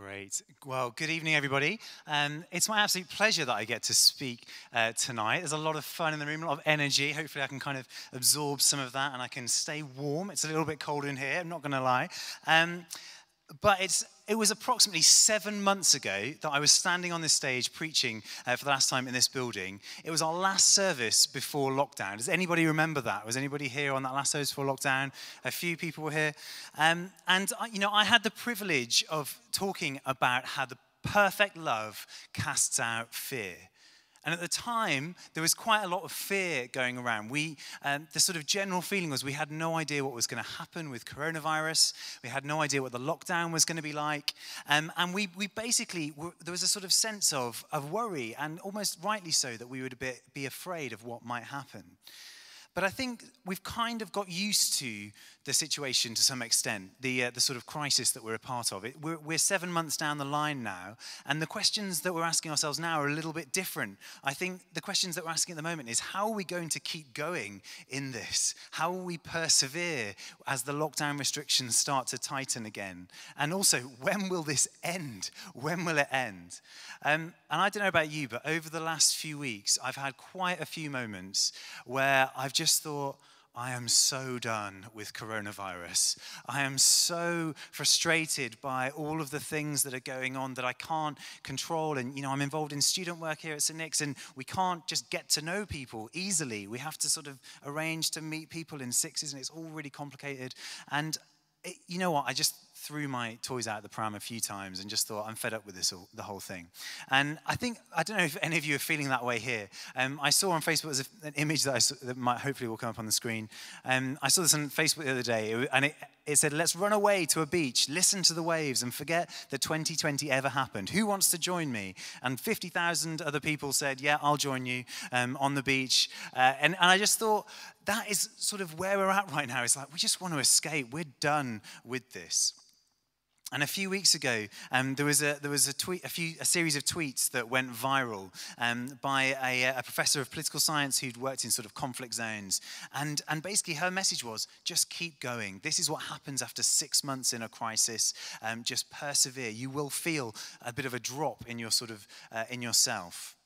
Great. Well, good evening, everybody. Um, it's my absolute pleasure that I get to speak uh, tonight. There's a lot of fun in the room, a lot of energy. Hopefully, I can kind of absorb some of that and I can stay warm. It's a little bit cold in here, I'm not going to lie. Um, but it's, it was approximately seven months ago that I was standing on this stage preaching uh, for the last time in this building. It was our last service before lockdown. Does anybody remember that? Was anybody here on that last service before lockdown? A few people were here. Um, and, you know, I had the privilege of talking about how the perfect love casts out fear. And at the time, there was quite a lot of fear going around. We, um, the sort of general feeling was we had no idea what was going to happen with coronavirus. We had no idea what the lockdown was going to be like. Um, and we, we basically, were, there was a sort of sense of, of worry, and almost rightly so, that we would be, be afraid of what might happen. But I think we've kind of got used to the situation to some extent, the, uh, the sort of crisis that we're a part of. It, we're, we're seven months down the line now, and the questions that we're asking ourselves now are a little bit different. I think the questions that we're asking at the moment is how are we going to keep going in this? How will we persevere as the lockdown restrictions start to tighten again? And also, when will this end? When will it end? Um, and I don't know about you, but over the last few weeks, I've had quite a few moments where I've just thought, I am so done with coronavirus. I am so frustrated by all of the things that are going on that I can't control. And, you know, I'm involved in student work here at St. Nick's, and we can't just get to know people easily. We have to sort of arrange to meet people in sixes, and it's all really complicated. And it, you know what? I just threw my toys out of the pram a few times and just thought, I'm fed up with this, the whole thing. And I think, I don't know if any of you are feeling that way here. Um, I saw on Facebook there's an image that, saw, that might hopefully will come up on the screen. Um, I saw this on Facebook the other day, and it, it said, Let's run away to a beach, listen to the waves, and forget that 2020 ever happened. Who wants to join me? And 50,000 other people said, Yeah, I'll join you um, on the beach. Uh, and, and I just thought, that is sort of where we're at right now. It's like we just want to escape. We're done with this. And a few weeks ago, um, there was, a, there was a, tweet, a, few, a series of tweets that went viral um, by a, a, professor of political science who'd worked in sort of conflict zones. And, and basically, her message was just keep going. This is what happens after six months in a crisis. Um, just persevere. You will feel a bit of a drop in your sort of uh, in yourself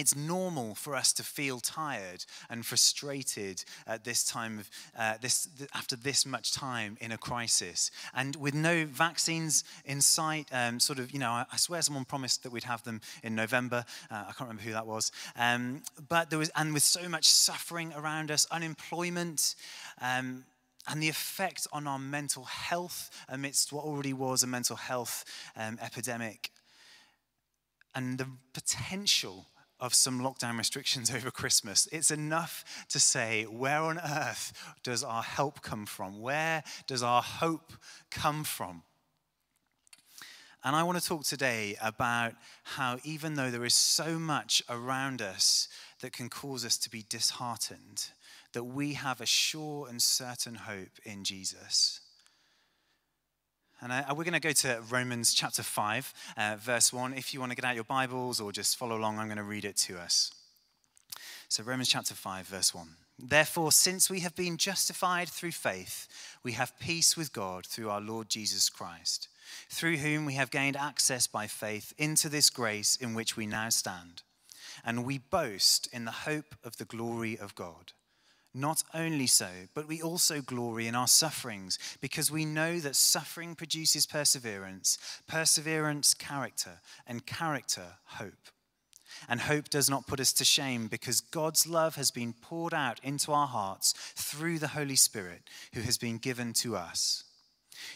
it's normal for us to feel tired and frustrated at this time of uh, this after this much time in a crisis. And with no vaccines in sight um, sort of you know I, swear someone promised that we'd have them in november. Uh, i can't remember who that was. Um, but there was and with so much suffering around us unemployment um, and the effect on our mental health amidst what already was a mental health um, epidemic. And the potential of some lockdown restrictions over Christmas. It's enough to say, where on earth does our help come from? Where does our hope come from? And I want to talk today about how, even though there is so much around us that can cause us to be disheartened, that we have a sure and certain hope in Jesus. And uh, we're going to go to Romans chapter 5, uh, verse 1. If you want to get out your Bibles or just follow along, I'm going to read it to us. So, Romans chapter 5, verse 1. Therefore, since we have been justified through faith, we have peace with God through our Lord Jesus Christ, through whom we have gained access by faith into this grace in which we now stand. And we boast in the hope of the glory of God. Not only so, but we also glory in our sufferings, because we know that suffering produces perseverance, perseverance, character, and character, hope. And hope does not put us to shame, because God's love has been poured out into our hearts through the Holy Spirit, who has been given to us.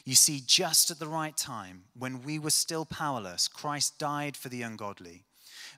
You see, just at the right time, when we were still powerless, Christ died for the ungodly.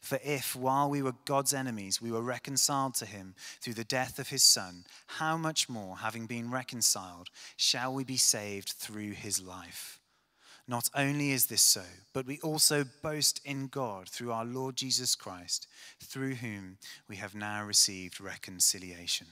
For if, while we were God's enemies, we were reconciled to him through the death of his Son, how much more, having been reconciled, shall we be saved through his life? Not only is this so, but we also boast in God through our Lord Jesus Christ, through whom we have now received reconciliation.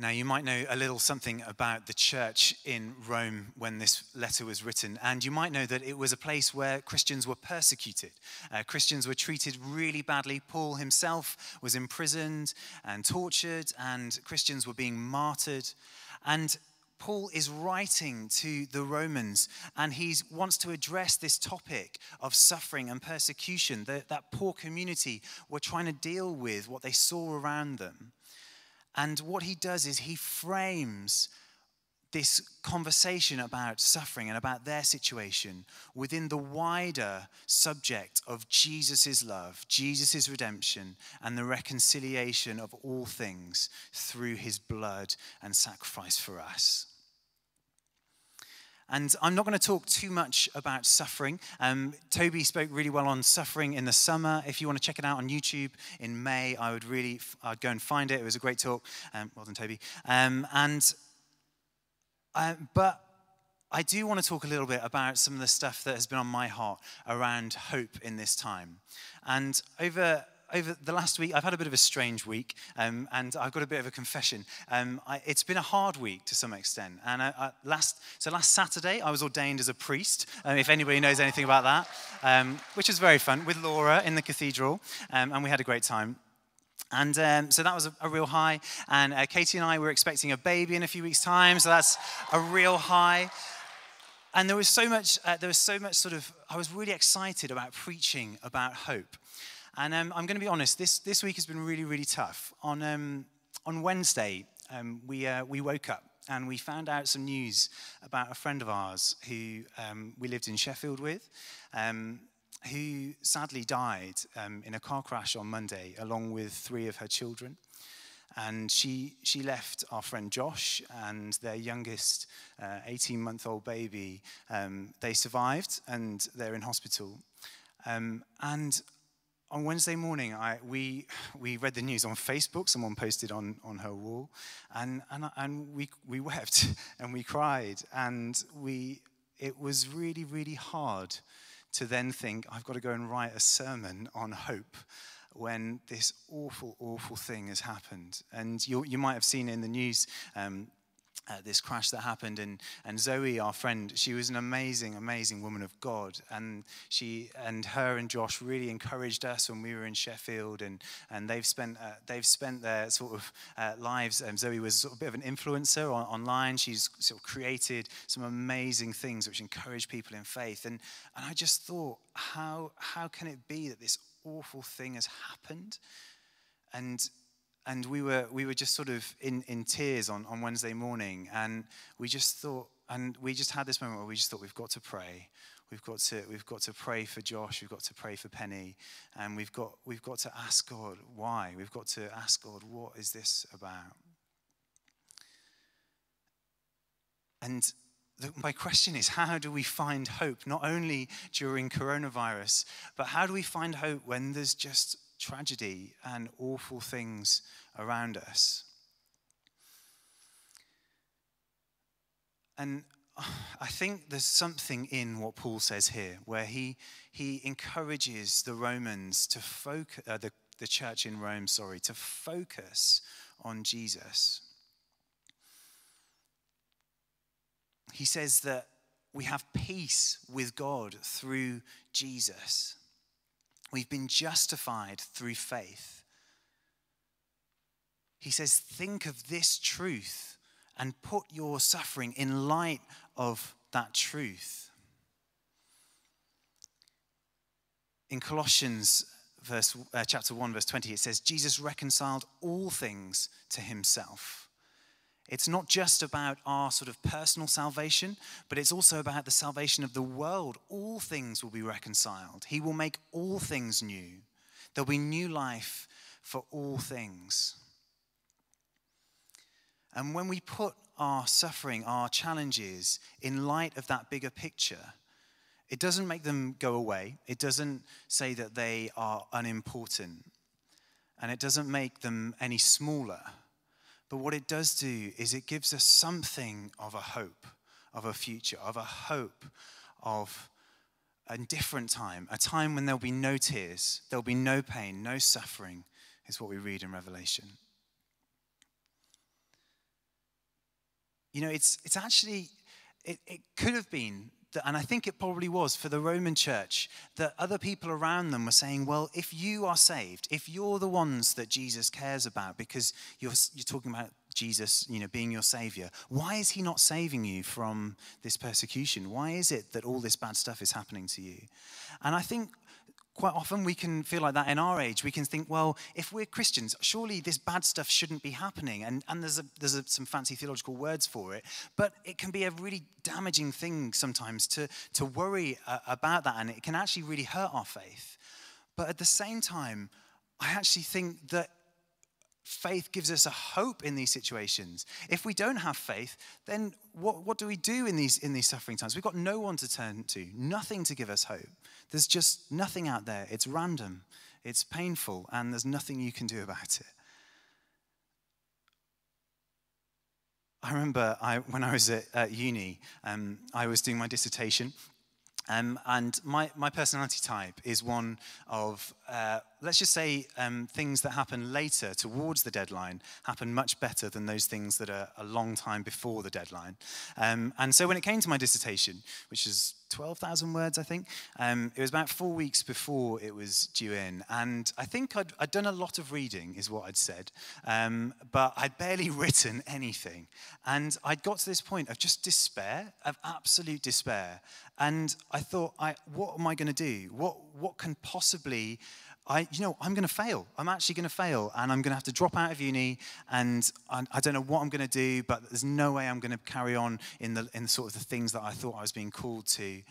Now, you might know a little something about the church in Rome when this letter was written, and you might know that it was a place where Christians were persecuted. Uh, Christians were treated really badly. Paul himself was imprisoned and tortured, and Christians were being martyred. And Paul is writing to the Romans and he wants to address this topic of suffering and persecution that that poor community were trying to deal with, what they saw around them. And what he does is he frames this conversation about suffering and about their situation within the wider subject of Jesus' love, Jesus' redemption, and the reconciliation of all things through his blood and sacrifice for us. And I'm not going to talk too much about suffering. Um, Toby spoke really well on suffering in the summer. If you want to check it out on YouTube in May, I would really, I'd go and find it. It was a great talk. Um, well done, Toby. Um, and, uh, but I do want to talk a little bit about some of the stuff that has been on my heart around hope in this time. And over over the last week, I've had a bit of a strange week, um, and I've got a bit of a confession. Um, I, it's been a hard week to some extent. And I, I, last, so last Saturday, I was ordained as a priest, um, if anybody knows anything about that, um, which was very fun with Laura in the cathedral, um, and we had a great time. And um, so that was a, a, real high. And uh, Katie and I were expecting a baby in a few weeks' time, so that's a real high. And there was so much, uh, there was so much sort of, I was really excited about preaching about hope. And um, I'm going to be honest, this, this week has been really, really tough. On, um, on Wednesday, um, we, uh, we woke up and we found out some news about a friend of ours who um, we lived in Sheffield with, um, who sadly died um, in a car crash on Monday, along with three of her children. And she, she left our friend Josh and their youngest 18 uh, month old baby. they survived and they're in hospital. and on Wednesday morning, I, we, we read the news on Facebook. Someone posted on, on her wall. And, and, and we, we wept and we cried. And we, it was really, really hard to then think, I've got to go and write a sermon on hope when this awful, awful thing has happened. And you, you might have seen in the news um, uh, this crash that happened. And, and Zoe, our friend, she was an amazing, amazing woman of God. And she and her and Josh really encouraged us when we were in Sheffield. And, and they've, spent, uh, they've spent their sort of uh, lives. Um, Zoe was sort of a bit of an influencer on, online. She's sort of created some amazing things which encourage people in faith. And, and I just thought, how, how can it be that this awful thing has happened? And and we were, we were just sort of in, in tears on, on Wednesday morning. And we just thought, and we just had this moment where we just thought, we've got to pray. We've got to, we've got to pray for Josh. We've got to pray for Penny. And we've got, we've got to ask God why. We've got to ask God, what is this about? And my question is, how do we find hope, not only during coronavirus, but how do we find hope when there's just tragedy and awful things around us. And I think there's something in what Paul says here, where he, he encourages the Romans to focus, uh, the, the church in Rome, sorry, to focus on Jesus. He says that we have peace with God through Jesus. We've been justified through faith. He says, think of this truth and put your suffering in light of that truth. In Colossians verse, uh, chapter 1, verse 20, it says, Jesus reconciled all things to himself it's not just about our sort of personal salvation, but it's also about the salvation of the world. All things will be reconciled. He will make all things new. There'll be new life for all things. And when we put our suffering, our challenges in light of that bigger picture, it doesn't make them go away. It doesn't say that they are unimportant. And it doesn't make them any smaller. But what it does do is it gives us something of a hope, of a future, of a hope of a different time, a time when there'll be no tears, there'll be no pain, no suffering, is what we read in Revelation. You know, it's, it's actually, it, it could have been that, and I think it probably was for the Roman church, that other people around them were saying, well, if you are saved, if you're the ones that Jesus cares about, because you're, you're talking about Jesus, you know, being your savior, why is he not saving you from this persecution? Why is it that all this bad stuff is happening to you? And I think quite often we can feel like that in our age. We can think, well, if we're Christians, surely this bad stuff shouldn't be happening. And, and there's, a, there's a, some fancy theological words for it. But it can be a really damaging thing sometimes to, to worry uh, about that. And it can actually really hurt our faith. But at the same time, I actually think that faith gives us a hope in these situations. If we don't have faith, then what, what do we do in these, in these suffering times? We've got no one to turn to, nothing to give us hope. There's just nothing out there. It's random, it's painful, and there's nothing you can do about it. I remember I, when I was at, at uni, um, I was doing my dissertation, um, and my, my personality type is one of, uh, let's just say, um, things that happen later towards the deadline happen much better than those things that are a long time before the deadline. Um, and so when it came to my dissertation, which is 12,000 words, I think. Um, it was about four weeks before it was due in. And I think I'd, I'd done a lot of reading, is what I'd said, um, but I'd barely written anything. And I'd got to this point of just despair, of absolute despair. And I thought, I, what am I going to do? What, what can possibly I, you know, I'm going to fail. I'm actually going to fail, and I'm going to have to drop out of uni, and I, I don't know what I'm going to do, but there's no way I'm going to carry on in the in sort of the things that I thought I was being called to.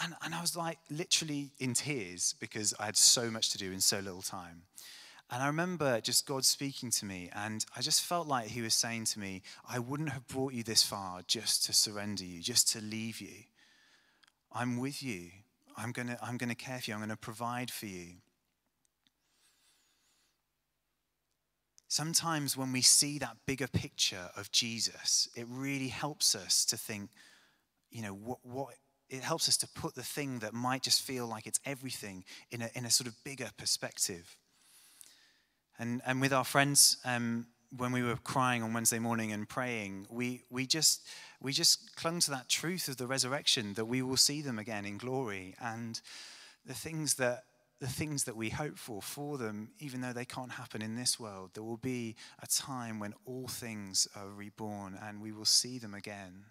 And, and I was like literally in tears because I had so much to do in so little time. And I remember just God speaking to me, and I just felt like He was saying to me, I wouldn't have brought you this far just to surrender you, just to leave you. I'm with you. I'm going to I'm going to care for you. I'm going to provide for you. Sometimes when we see that bigger picture of Jesus, it really helps us to think, you know, what, what it helps us to put the thing that might just feel like it's everything in a, in a sort of bigger perspective. And, and with our friends, um, when we were crying on Wednesday morning and praying, we, we, just, we just clung to that truth of the resurrection that we will see them again in glory. And the things that the things that we hope for for them, even though they can't happen in this world. There will be a time when all things are reborn and we will see them again.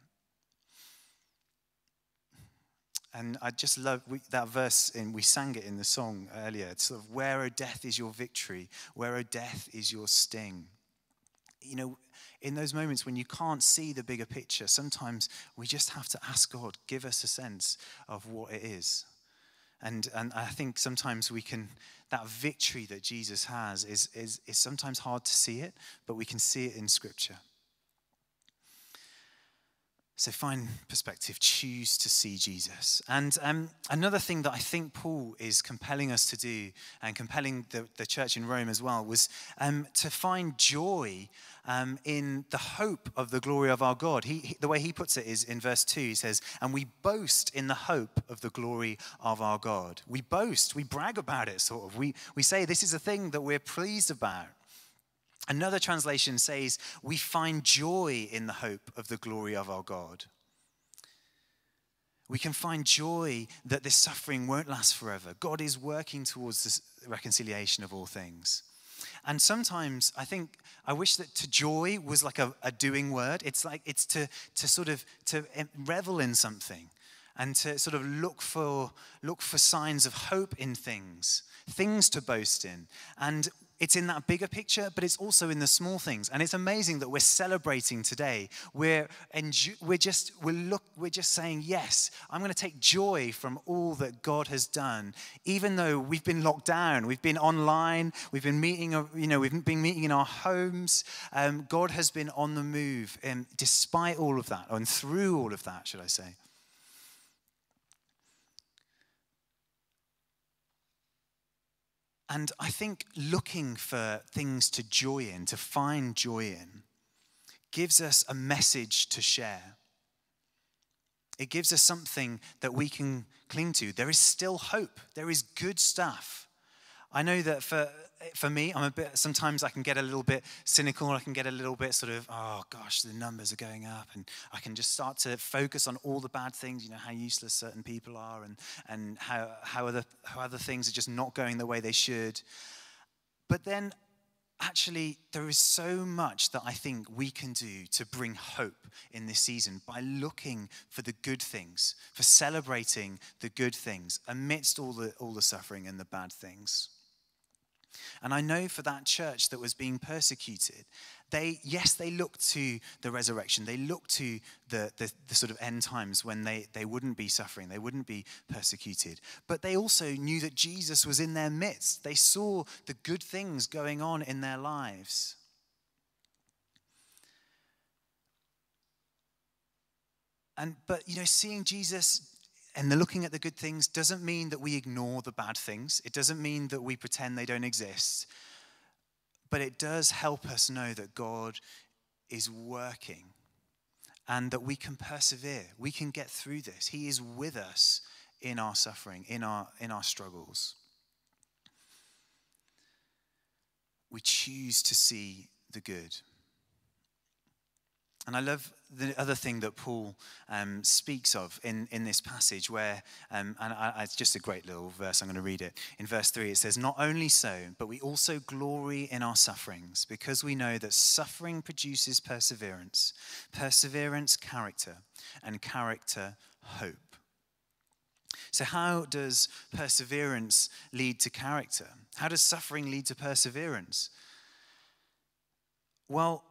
And I just love we, that verse, and we sang it in the song earlier. It's sort of, Where, O death, is your victory? Where, O death, is your sting? You know, in those moments when you can't see the bigger picture, sometimes we just have to ask God, give us a sense of what it is. And, and I think sometimes we can, that victory that Jesus has is, is, is sometimes hard to see it, but we can see it in Scripture. So find perspective, choose to see Jesus. And um, another thing that I think Paul is compelling us to do, and compelling the, the church in Rome as well, was um, to find joy um, in the hope of the glory of our God. He, he, the way he puts it is in verse 2, he says, And we boast in the hope of the glory of our God. We boast, we brag about it, sort of. We, we say this is a thing that we're pleased about. Another translation says, We find joy in the hope of the glory of our God. We can find joy that this suffering won't last forever. God is working towards this reconciliation of all things. And sometimes I think I wish that to joy was like a, a doing word. It's like it's to, to sort of to revel in something and to sort of look for look for signs of hope in things things to boast in and it's in that bigger picture, but it's also in the small things. And it's amazing that we're celebrating today. We're, enju- we're, just, we're, look, we're just saying, yes, I'm going to take joy from all that God has done. Even though we've been locked down, we've been online, we've been meeting, you know, we've been meeting in our homes. Um, God has been on the move and despite all of that, and through all of that, should I say. And I think looking for things to joy in, to find joy in, gives us a message to share. It gives us something that we can cling to. There is still hope, there is good stuff. I know that for, for me, I'm a bit, sometimes I can get a little bit cynical. I can get a little bit sort of, oh gosh, the numbers are going up. And I can just start to focus on all the bad things, you know, how useless certain people are and, and how, how, other, how other things are just not going the way they should. But then actually, there is so much that I think we can do to bring hope in this season by looking for the good things, for celebrating the good things amidst all the, all the suffering and the bad things. And I know for that church that was being persecuted, they, yes, they looked to the resurrection. They looked to the, the, the, sort of end times when they, they wouldn't be suffering, they wouldn't be persecuted. But they also knew that Jesus was in their midst. They saw the good things going on in their lives. And, but, you know, seeing Jesus and the looking at the good things doesn't mean that we ignore the bad things. It doesn't mean that we pretend they don't exist. But it does help us know that God is working and that we can persevere. We can get through this. He is with us in our suffering, in our, in our struggles. We choose to see the good. And I love the other thing that Paul um, speaks of in, in this passage, where, um, and I, it's just a great little verse, I'm going to read it. In verse 3, it says, Not only so, but we also glory in our sufferings, because we know that suffering produces perseverance, perseverance, character, and character, hope. So, how does perseverance lead to character? How does suffering lead to perseverance? Well,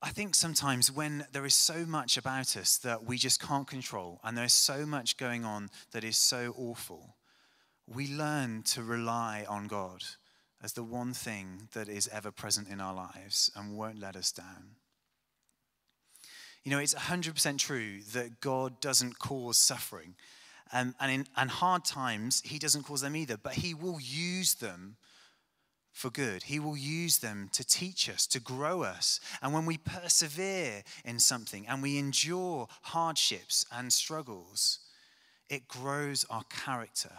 I think sometimes when there is so much about us that we just can't control, and there's so much going on that is so awful, we learn to rely on God as the one thing that is ever present in our lives and won't let us down. You know, it's 100% true that God doesn't cause suffering. Um, and in and hard times, He doesn't cause them either, but He will use them for good. He will use them to teach us, to grow us. And when we persevere in something and we endure hardships and struggles, it grows our character,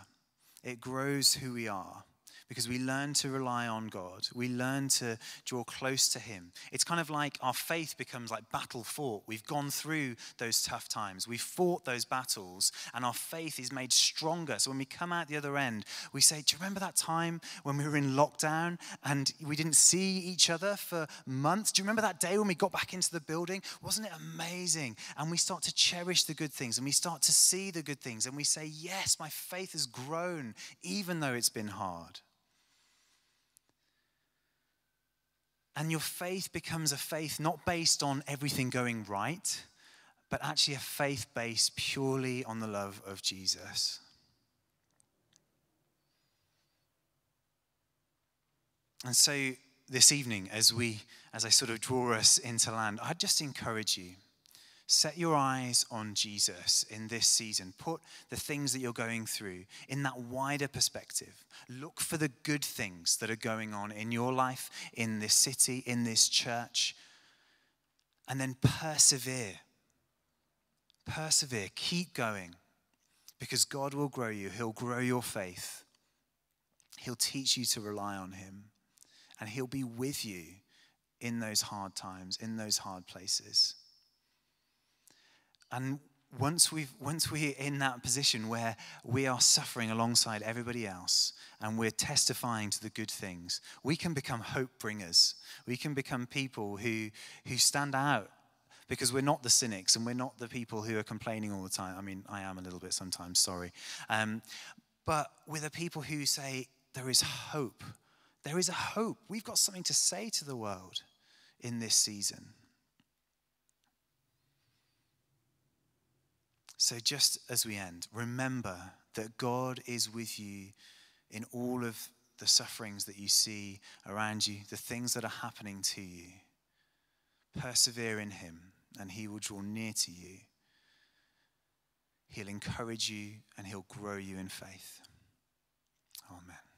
it grows who we are because we learn to rely on God. We learn to draw close to Him. It's kind of like our faith becomes like battle fought. We've gone through those tough times, we've fought those battles, and our faith is made stronger. So when we come out the other end, we say, Do you remember that time when we were in lockdown and we didn't see each other for months? Do you remember that day when we got back into the building? Wasn't it amazing? And we start to cherish the good things and we start to see the good things and we say, Yes, my faith has grown, even though it's been hard. And your faith becomes a faith not based on everything going right, but actually a faith based purely on the love of Jesus. And so this evening, as we, as I sort of draw us into land, I'd just encourage you Set your eyes on Jesus in this season. Put the things that you're going through in that wider perspective. Look for the good things that are going on in your life, in this city, in this church, and then persevere. Persevere. Keep going because God will grow you, He'll grow your faith. He'll teach you to rely on Him, and He'll be with you in those hard times, in those hard places. And once, we've, once we're in that position where we are suffering alongside everybody else and we're testifying to the good things, we can become hope bringers. We can become people who, who stand out because we're not the cynics and we're not the people who are complaining all the time. I mean, I am a little bit sometimes, sorry. Um, but we're the people who say, there is hope. There is a hope. We've got something to say to the world in this season. So, just as we end, remember that God is with you in all of the sufferings that you see around you, the things that are happening to you. Persevere in Him, and He will draw near to you. He'll encourage you, and He'll grow you in faith. Amen.